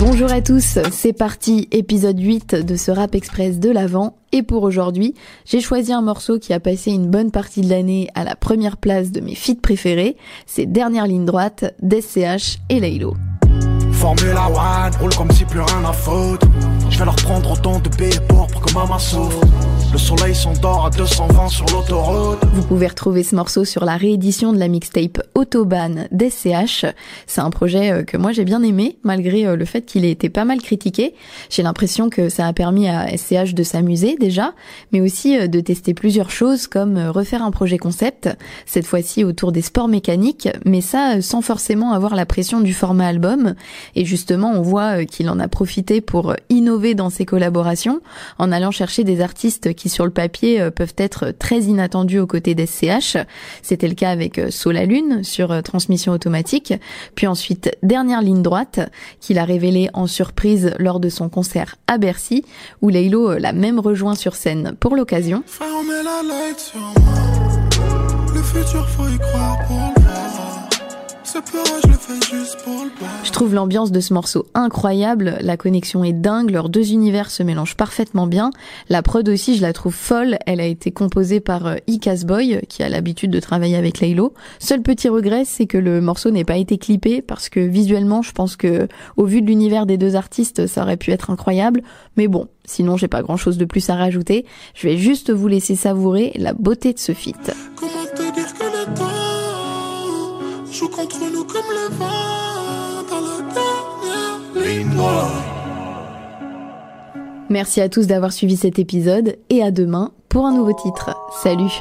Bonjour à tous, c'est parti, épisode 8 de ce Rap Express de l'Avent. Et pour aujourd'hui, j'ai choisi un morceau qui a passé une bonne partie de l'année à la première place de mes feats préférés, c'est dernières lignes droite d'SCH et Laylo. Je vais leur prendre autant de billets pour, pour que maman souffre. Le soleil s'endort à 220 sur l'autoroute. Vous pouvez retrouver ce morceau sur la réédition de la mixtape Autobahn d'SCH. C'est un projet euh, que moi j'ai bien aimé, malgré euh, le fait qu'il ait été pas mal critiqué. J'ai l'impression que ça a permis à SCH de s'amuser déjà, mais aussi euh, de tester plusieurs choses comme refaire un projet concept, cette fois-ci autour des sports mécaniques, mais ça sans forcément avoir la pression du format album. Et justement, on voit qu'il en a profité pour innover dans ses collaborations, en allant chercher des artistes qui sur le papier euh, peuvent être très inattendus aux côtés d'SCH. C'était le cas avec euh, Solalune sur euh, transmission automatique, puis ensuite Dernière ligne droite qu'il a révélé en surprise lors de son concert à Bercy où Laylo l'a même rejoint sur scène pour l'occasion. Le futur faut y croire pour je trouve l'ambiance de ce morceau incroyable, la connexion est dingue, leurs deux univers se mélangent parfaitement bien. La prod aussi, je la trouve folle, elle a été composée par euh, Boy, qui a l'habitude de travailler avec Laylo. Seul petit regret, c'est que le morceau n'ait pas été clippé, parce que visuellement, je pense que, au vu de l'univers des deux artistes, ça aurait pu être incroyable. Mais bon, sinon j'ai pas grand chose de plus à rajouter. Je vais juste vous laisser savourer la beauté de ce feat. Merci à tous d'avoir suivi cet épisode et à demain pour un nouveau titre. Salut